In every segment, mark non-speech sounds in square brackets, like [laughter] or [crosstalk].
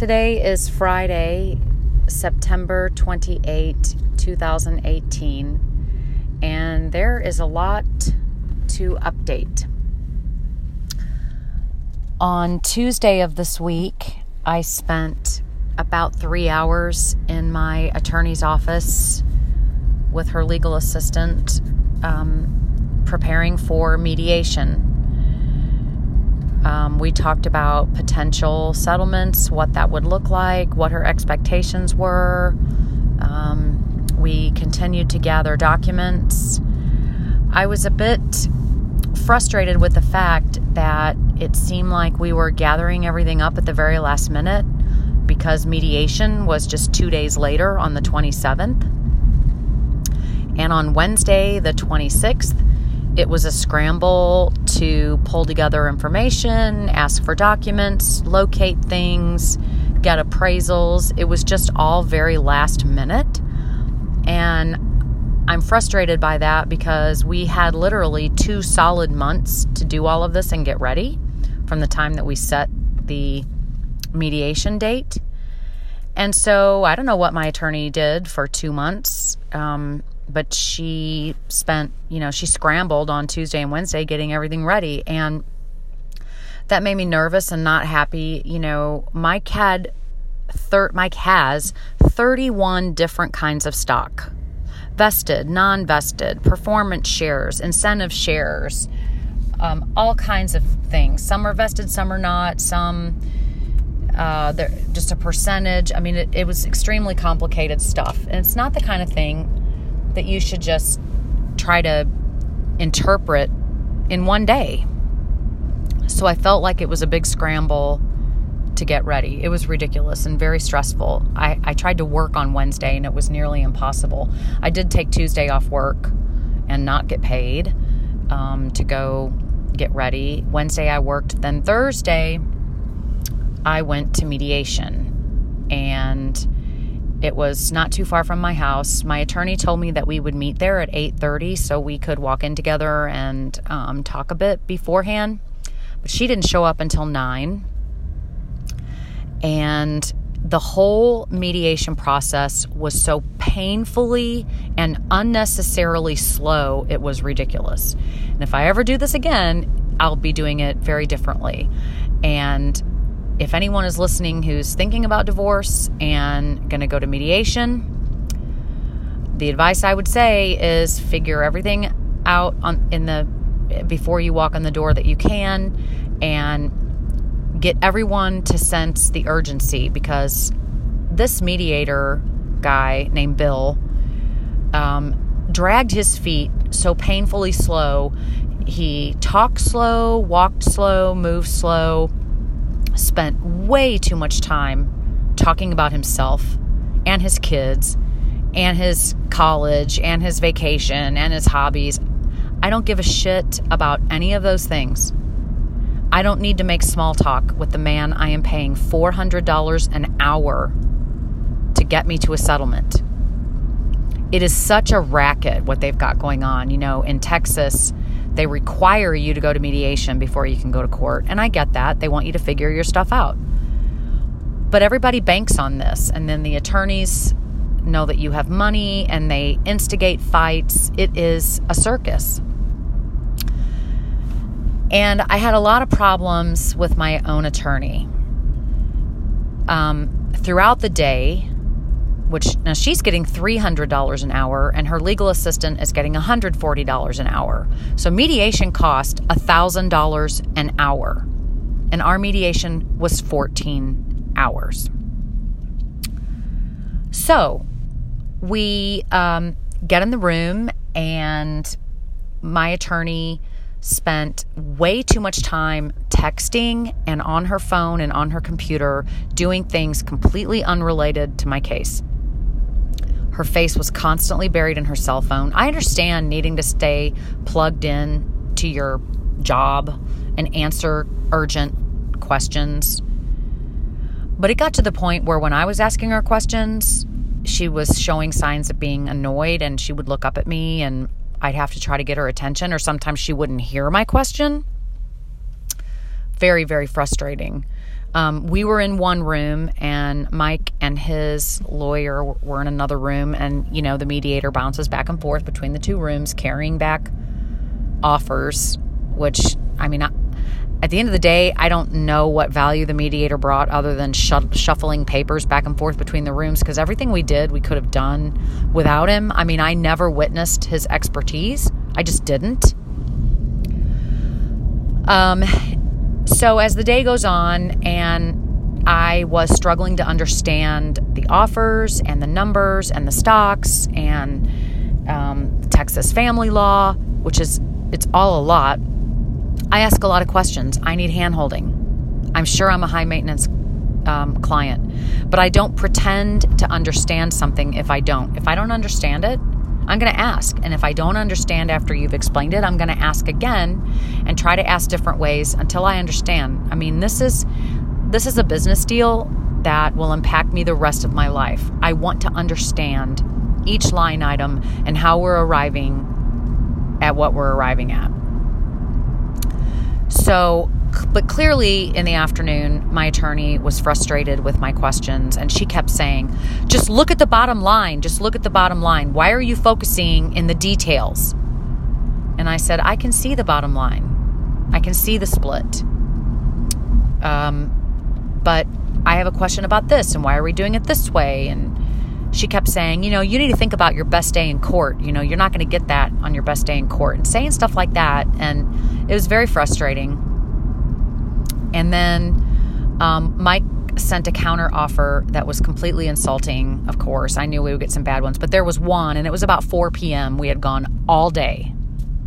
Today is Friday, September 28, 2018, and there is a lot to update. On Tuesday of this week, I spent about three hours in my attorney's office with her legal assistant um, preparing for mediation. Um, we talked about potential settlements, what that would look like, what her expectations were. Um, we continued to gather documents. I was a bit frustrated with the fact that it seemed like we were gathering everything up at the very last minute because mediation was just two days later on the 27th. And on Wednesday, the 26th, it was a scramble to pull together information, ask for documents, locate things, get appraisals. It was just all very last minute. And I'm frustrated by that because we had literally two solid months to do all of this and get ready from the time that we set the mediation date. And so I don't know what my attorney did for two months. Um, but she spent, you know, she scrambled on Tuesday and Wednesday getting everything ready. And that made me nervous and not happy. You know, Mike had, thir- Mike has 31 different kinds of stock vested, non vested, performance shares, incentive shares, um, all kinds of things. Some are vested, some are not, some. Uh, just a percentage. I mean, it, it was extremely complicated stuff. And it's not the kind of thing that you should just try to interpret in one day. So I felt like it was a big scramble to get ready. It was ridiculous and very stressful. I, I tried to work on Wednesday and it was nearly impossible. I did take Tuesday off work and not get paid um, to go get ready. Wednesday I worked. Then Thursday I went to mediation and it was not too far from my house. My attorney told me that we would meet there at 8:30 so we could walk in together and um, talk a bit beforehand. But she didn't show up until 9. And the whole mediation process was so painfully and unnecessarily slow, it was ridiculous. And if I ever do this again, I'll be doing it very differently. And if anyone is listening who's thinking about divorce and going to go to mediation, the advice I would say is figure everything out on in the before you walk in the door that you can and get everyone to sense the urgency because this mediator guy named Bill um, dragged his feet so painfully slow. He talked slow, walked slow, moved slow spent way too much time talking about himself and his kids and his college and his vacation and his hobbies. I don't give a shit about any of those things. I don't need to make small talk with the man I am paying $400 an hour to get me to a settlement. It is such a racket what they've got going on. You know, in Texas, they require you to go to mediation before you can go to court. And I get that. They want you to figure your stuff out. But everybody banks on this. And then the attorneys know that you have money and they instigate fights. It is a circus. And I had a lot of problems with my own attorney. Um, throughout the day, which now she's getting $300 an hour and her legal assistant is getting $140 an hour. So mediation cost $1,000 an hour. And our mediation was 14 hours. So we um, get in the room, and my attorney spent way too much time texting and on her phone and on her computer doing things completely unrelated to my case. Her face was constantly buried in her cell phone. I understand needing to stay plugged in to your job and answer urgent questions. But it got to the point where when I was asking her questions, she was showing signs of being annoyed and she would look up at me and I'd have to try to get her attention, or sometimes she wouldn't hear my question. Very, very frustrating. Um, we were in one room, and Mike and his lawyer were in another room. And, you know, the mediator bounces back and forth between the two rooms, carrying back offers, which, I mean, I, at the end of the day, I don't know what value the mediator brought other than sh- shuffling papers back and forth between the rooms because everything we did, we could have done without him. I mean, I never witnessed his expertise, I just didn't. Um, so as the day goes on and I was struggling to understand the offers and the numbers and the stocks and um, Texas family law, which is it's all a lot. I ask a lot of questions. I need handholding. I'm sure I'm a high maintenance um, client, but I don't pretend to understand something if I don't. If I don't understand it, I'm going to ask. And if I don't understand after you've explained it, I'm going to ask again and try to ask different ways until I understand. I mean, this is this is a business deal that will impact me the rest of my life. I want to understand each line item and how we're arriving at what we're arriving at. So but clearly in the afternoon, my attorney was frustrated with my questions and she kept saying, Just look at the bottom line. Just look at the bottom line. Why are you focusing in the details? And I said, I can see the bottom line, I can see the split. Um, but I have a question about this and why are we doing it this way? And she kept saying, you know, you need to think about your best day in court. You know, you're not going to get that on your best day in court and saying stuff like that. And it was very frustrating. And then um, Mike sent a counter offer that was completely insulting, of course. I knew we would get some bad ones, but there was one, and it was about 4 p.m. We had gone all day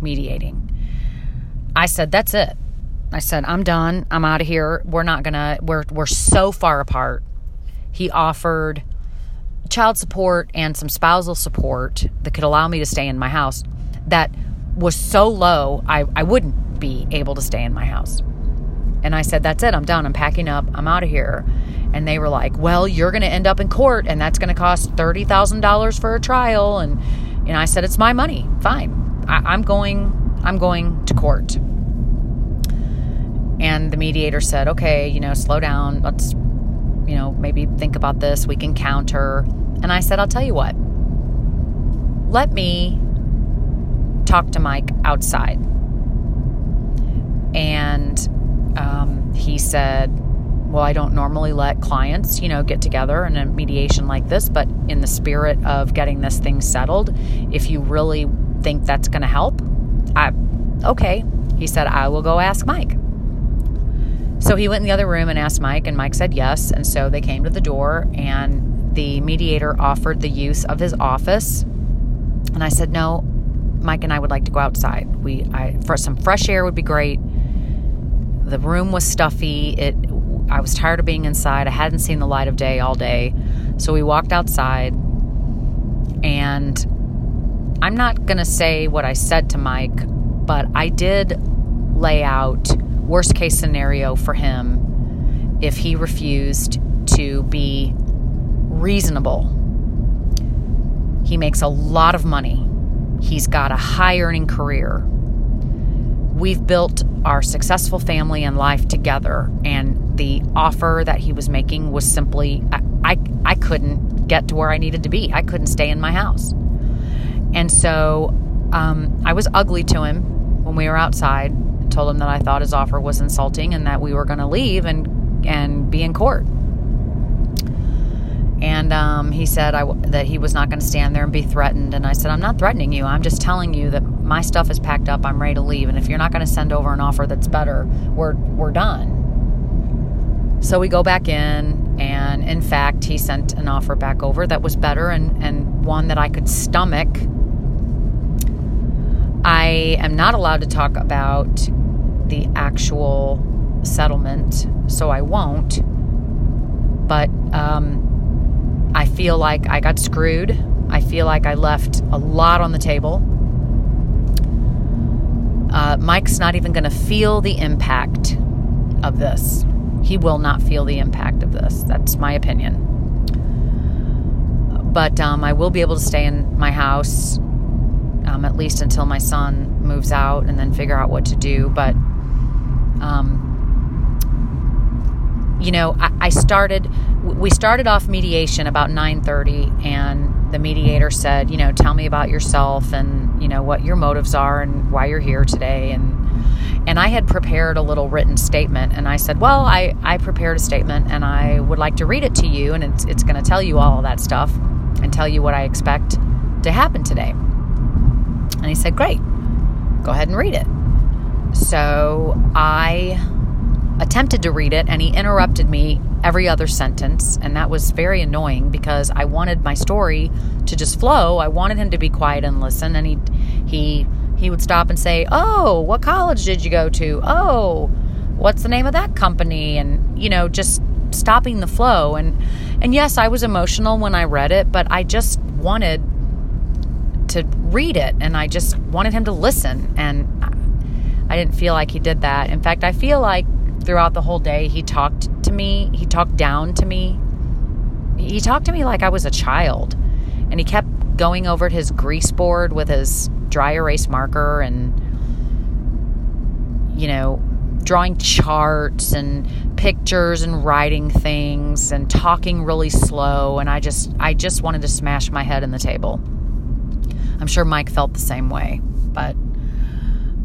mediating. I said, That's it. I said, I'm done. I'm out of here. We're not gonna, we're, we're so far apart. He offered child support and some spousal support that could allow me to stay in my house that was so low, I, I wouldn't be able to stay in my house. And I said, That's it. I'm done. I'm packing up. I'm out of here. And they were like, Well, you're going to end up in court and that's going to cost $30,000 for a trial. And, know, I said, It's my money. Fine. I- I'm going, I'm going to court. And the mediator said, Okay, you know, slow down. Let's, you know, maybe think about this. We can counter. And I said, I'll tell you what. Let me talk to Mike outside. And um, he said, Well, I don't normally let clients, you know, get together in a mediation like this, but in the spirit of getting this thing settled, if you really think that's going to help, I, okay. He said, I will go ask Mike. So he went in the other room and asked Mike, and Mike said yes. And so they came to the door, and the mediator offered the use of his office. And I said, No, Mike and I would like to go outside. We, I, for some fresh air would be great. The room was stuffy. It I was tired of being inside. I hadn't seen the light of day all day. So we walked outside and I'm not going to say what I said to Mike, but I did lay out worst case scenario for him if he refused to be reasonable. He makes a lot of money. He's got a high earning career we've built our successful family and life together and the offer that he was making was simply I, I, I couldn't get to where I needed to be. I couldn't stay in my house. And so um, I was ugly to him when we were outside. I told him that I thought his offer was insulting and that we were going to leave and and be in court. And um, he said I, that he was not going to stand there and be threatened. And I said, I'm not threatening you. I'm just telling you that my stuff is packed up. I'm ready to leave. And if you're not going to send over an offer that's better, we're, we're done. So we go back in. And in fact, he sent an offer back over that was better and, and one that I could stomach. I am not allowed to talk about the actual settlement, so I won't. But um, I feel like I got screwed. I feel like I left a lot on the table. Uh, Mike's not even going to feel the impact of this. He will not feel the impact of this. That's my opinion. But um, I will be able to stay in my house um, at least until my son moves out and then figure out what to do. But um, you know, I, I started. We started off mediation about nine thirty, and the mediator said, you know, tell me about yourself and you know what your motives are and why you're here today, and and I had prepared a little written statement, and I said, well, I I prepared a statement, and I would like to read it to you, and it's it's going to tell you all that stuff, and tell you what I expect to happen today. And he said, great, go ahead and read it. So I attempted to read it and he interrupted me every other sentence and that was very annoying because I wanted my story to just flow. I wanted him to be quiet and listen and he he he would stop and say, "Oh, what college did you go to? Oh, what's the name of that company?" and you know, just stopping the flow and and yes, I was emotional when I read it, but I just wanted to read it and I just wanted him to listen and I didn't feel like he did that. In fact, I feel like throughout the whole day, he talked to me, he talked down to me. He talked to me like I was a child. And he kept going over his grease board with his dry erase marker and, you know, drawing charts and pictures and writing things and talking really slow and I just I just wanted to smash my head in the table. I'm sure Mike felt the same way, but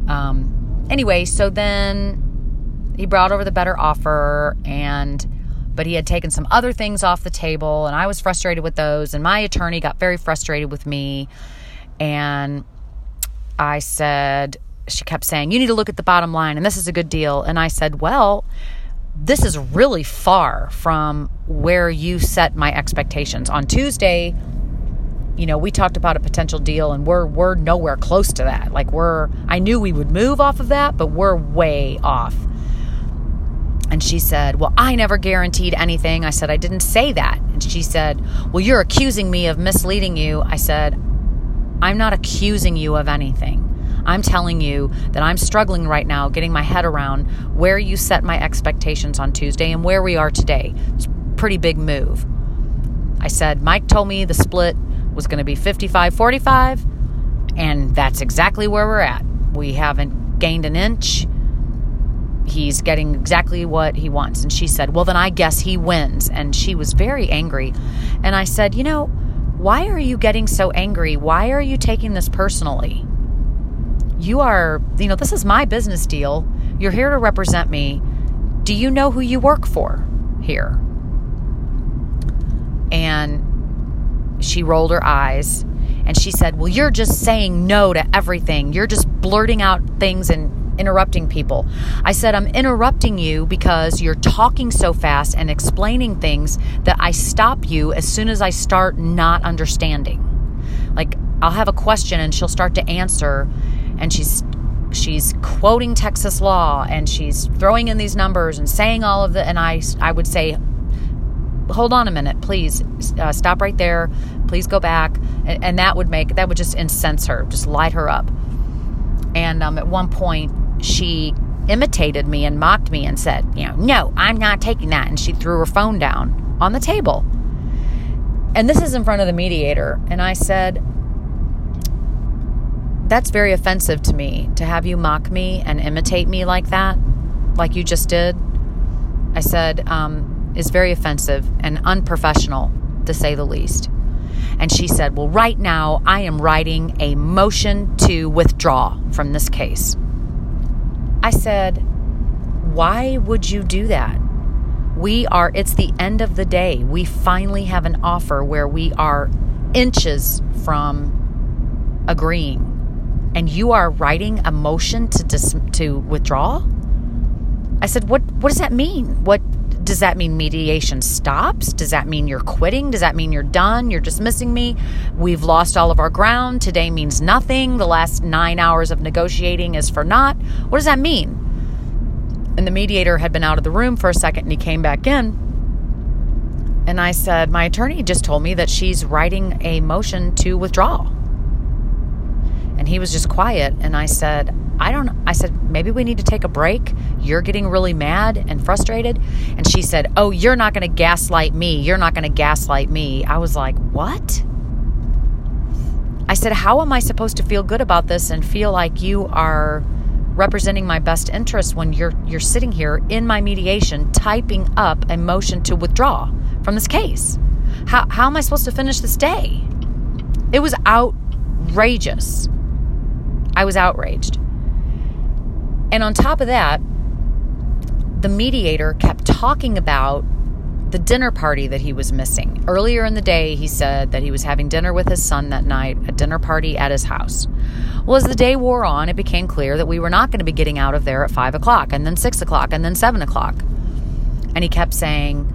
um anyway, so then he brought over the better offer and but he had taken some other things off the table and I was frustrated with those and my attorney got very frustrated with me. And I said she kept saying you need to look at the bottom line and this is a good deal. And I said well this is really far from where you set my expectations. On Tuesday you know we talked about a potential deal and we're we're nowhere close to that. Like we're I knew we would move off of that but we're way off and she said, Well, I never guaranteed anything. I said, I didn't say that. And she said, Well, you're accusing me of misleading you. I said, I'm not accusing you of anything. I'm telling you that I'm struggling right now getting my head around where you set my expectations on Tuesday and where we are today. It's a pretty big move. I said, Mike told me the split was going to be 55 45, and that's exactly where we're at. We haven't gained an inch he's getting exactly what he wants. And she said, Well, then I guess he wins. And she was very angry. And I said, You know, why are you getting so angry? Why are you taking this personally? You are, you know, this is my business deal. You're here to represent me. Do you know who you work for here? And she rolled her eyes and she said, Well, you're just saying no to everything. You're just blurting out things and interrupting people. I said, I'm interrupting you because you're talking so fast and explaining things that I stop you as soon as I start not understanding. Like, I'll have a question and she'll start to answer, and she's she's quoting Texas law and she's throwing in these numbers and saying all of the and I I would say hold on a minute please uh, stop right there please go back and, and, that would make that would just incense her just light her up and um, at one point she imitated me and mocked me and said, you know, no, I'm not taking that. And she threw her phone down on the table. And this is in front of the mediator. And I said, that's very offensive to me to have you mock me and imitate me like that, like you just did. I said, um, is very offensive and unprofessional, to say the least. And she said, Well, right now I am writing a motion to withdraw from this case. I said, Why would you do that? We are, it's the end of the day. We finally have an offer where we are inches from agreeing. And you are writing a motion to dis, to withdraw? I said, what, what does that mean? What does that mean mediation stops? Does that mean you're quitting? Does that mean you're done? You're dismissing me? We've lost all of our ground. Today means nothing. The last nine hours of negotiating is for naught. What does that mean? And the mediator had been out of the room for a second and he came back in. And I said, My attorney just told me that she's writing a motion to withdraw. And he was just quiet. And I said, I don't I said, maybe we need to take a break. You're getting really mad and frustrated. And she said, Oh, you're not going to gaslight me. You're not going to gaslight me. I was like, What? I said, How am I supposed to feel good about this and feel like you are representing my best interest when you're you're sitting here in my mediation typing up a motion to withdraw from this case? How how am I supposed to finish this day? It was outrageous. I was outraged. And on top of that, the mediator kept talking about the dinner party that he was missing. Earlier in the day, he said that he was having dinner with his son that night, a dinner party at his house. Well, as the day wore on, it became clear that we were not going to be getting out of there at five o'clock, and then six o'clock, and then seven o'clock. And he kept saying,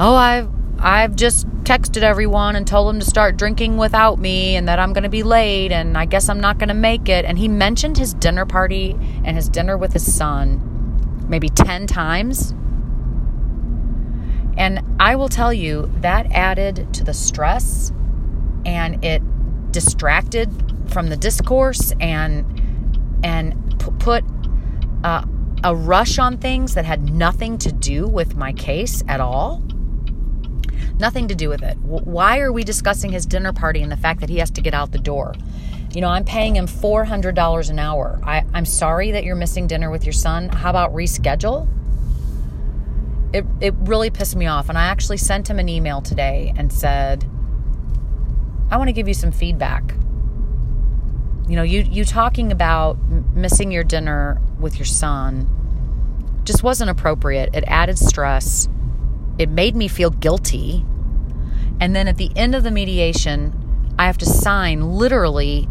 Oh, I've I've just texted everyone and told them to start drinking without me and that I'm going to be late and I guess I'm not going to make it. And he mentioned his dinner party and his dinner with his son maybe 10 times. And I will tell you that added to the stress and it distracted from the discourse and and put uh, a rush on things that had nothing to do with my case at all. Nothing to do with it. Why are we discussing his dinner party and the fact that he has to get out the door? You know, I'm paying him $400 an hour. I, I'm sorry that you're missing dinner with your son. How about reschedule? It, it really pissed me off. And I actually sent him an email today and said, I want to give you some feedback. You know, you, you talking about missing your dinner with your son just wasn't appropriate. It added stress it made me feel guilty. And then at the end of the mediation, I have to sign literally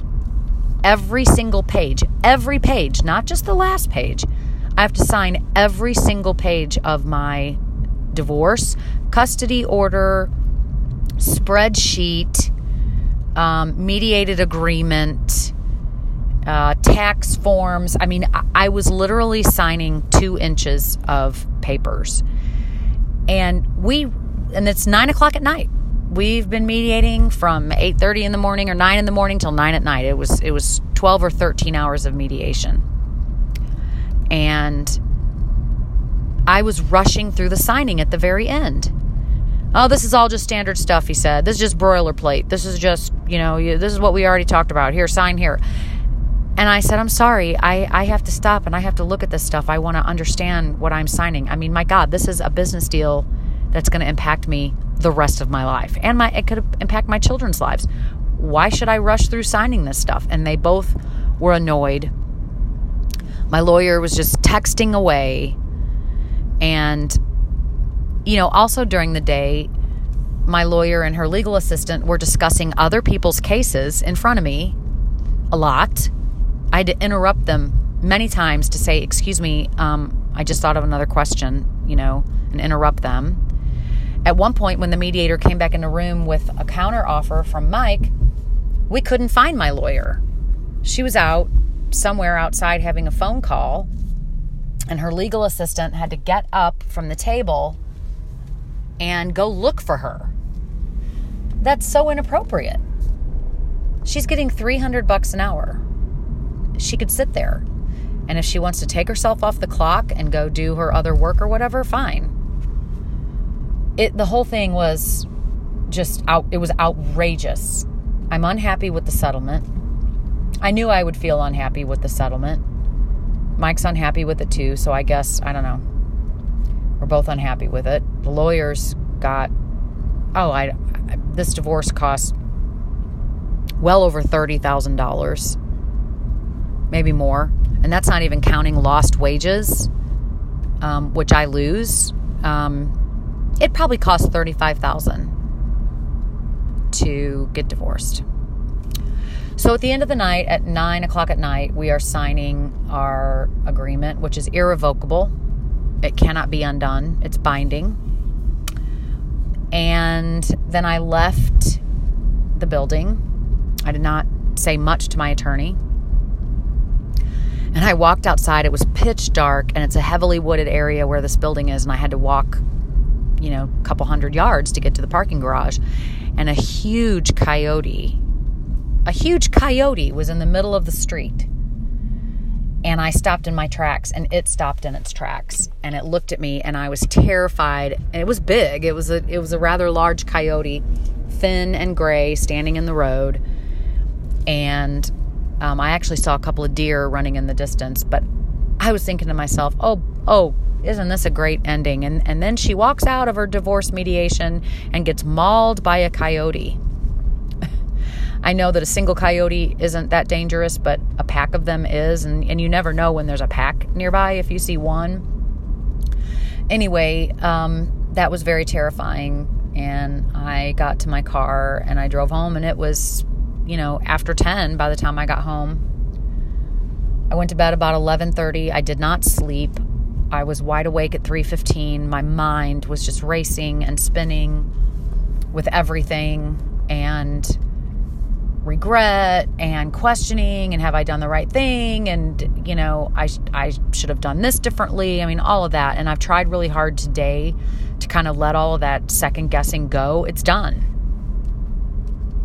every single page, every page, not just the last page. I have to sign every single page of my divorce, custody order, spreadsheet, um, mediated agreement, uh, tax forms. I mean, I, I was literally signing two inches of papers and we and it's nine o'clock at night. We've been mediating from 8.30 in the morning or 9 in the morning till 9 at night. It was it was 12 or 13 hours of mediation. And i was rushing through the signing at the very end. Oh this is all just standard stuff he said. This is just boilerplate. This is just you know this is what we already talked about. Here sign here and I said, I'm sorry, I, I have to stop and I have to look at this stuff. I want to understand what I'm signing. I mean, my God, this is a business deal that's going to impact me the rest of my life. And my it could impact my children's lives. Why should I rush through signing this stuff? And they both were annoyed. My lawyer was just texting away. And, you know, also during the day, my lawyer and her legal assistant were discussing other people's cases in front of me a lot I had to interrupt them many times to say, Excuse me, um, I just thought of another question, you know, and interrupt them. At one point, when the mediator came back in the room with a counter offer from Mike, we couldn't find my lawyer. She was out somewhere outside having a phone call, and her legal assistant had to get up from the table and go look for her. That's so inappropriate. She's getting 300 bucks an hour she could sit there. And if she wants to take herself off the clock and go do her other work or whatever, fine. It the whole thing was just out it was outrageous. I'm unhappy with the settlement. I knew I would feel unhappy with the settlement. Mike's unhappy with it too, so I guess I don't know. We're both unhappy with it. The lawyers got oh, I, I this divorce cost well over $30,000 maybe more. And that's not even counting lost wages, um, which I lose. Um, it probably costs thirty-five thousand to get divorced. So at the end of the night, at nine o'clock at night, we are signing our agreement, which is irrevocable. It cannot be undone. It's binding. And then I left the building. I did not say much to my attorney. And I walked outside. It was pitch dark, and it's a heavily wooded area where this building is. And I had to walk, you know, a couple hundred yards to get to the parking garage. And a huge coyote, a huge coyote was in the middle of the street. And I stopped in my tracks, and it stopped in its tracks. And it looked at me, and I was terrified. And it was big. It was a it was a rather large coyote, thin and gray, standing in the road. And Um, I actually saw a couple of deer running in the distance, but I was thinking to myself, oh, oh, isn't this a great ending? And, and then she walks out of her divorce mediation and gets mauled by a coyote. [laughs] I know that a single coyote isn't that dangerous, but a pack of them is, and, and you never know when there's a pack nearby if you see one. Anyway, um, that was very terrifying. And I got to my car and I drove home, and it was, you know, after 10 by the time I got home. I went to bed about 11:30. I did not sleep. I was wide awake at 3:15. My mind was just racing and spinning with everything and regret and questioning and have I done the right thing and you know I I should have done this differently. I mean all of that and I've tried really hard today to kind of let all of that second guessing go. It's done.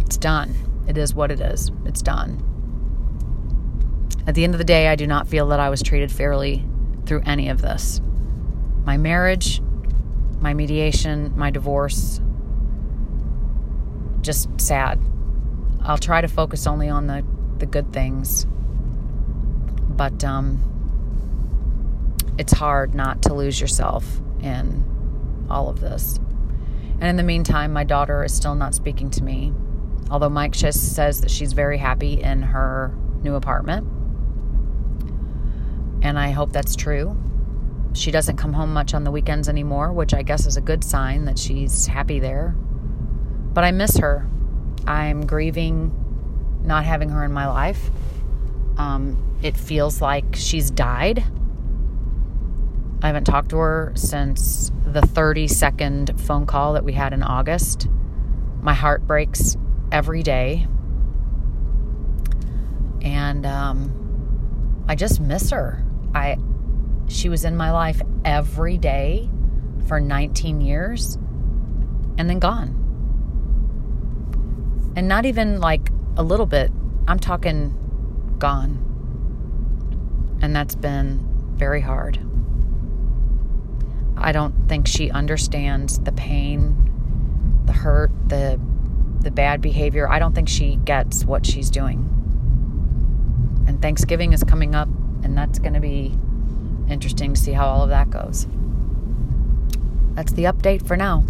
It's done. It is what it is. It's done. At the end of the day, I do not feel that I was treated fairly through any of this. My marriage, my mediation, my divorce, just sad. I'll try to focus only on the, the good things. But um, it's hard not to lose yourself in all of this. And in the meantime, my daughter is still not speaking to me. Although Mike just says that she's very happy in her new apartment. And I hope that's true. She doesn't come home much on the weekends anymore, which I guess is a good sign that she's happy there. But I miss her. I'm grieving not having her in my life. Um, it feels like she's died. I haven't talked to her since the 30 second phone call that we had in August. My heart breaks every day. And um, I just miss her. I she was in my life every day for 19 years and then gone. And not even like a little bit. I'm talking gone. And that's been very hard. I don't think she understands the pain, the hurt, the the bad behavior. I don't think she gets what she's doing. And Thanksgiving is coming up and that's going to be interesting to see how all of that goes. That's the update for now.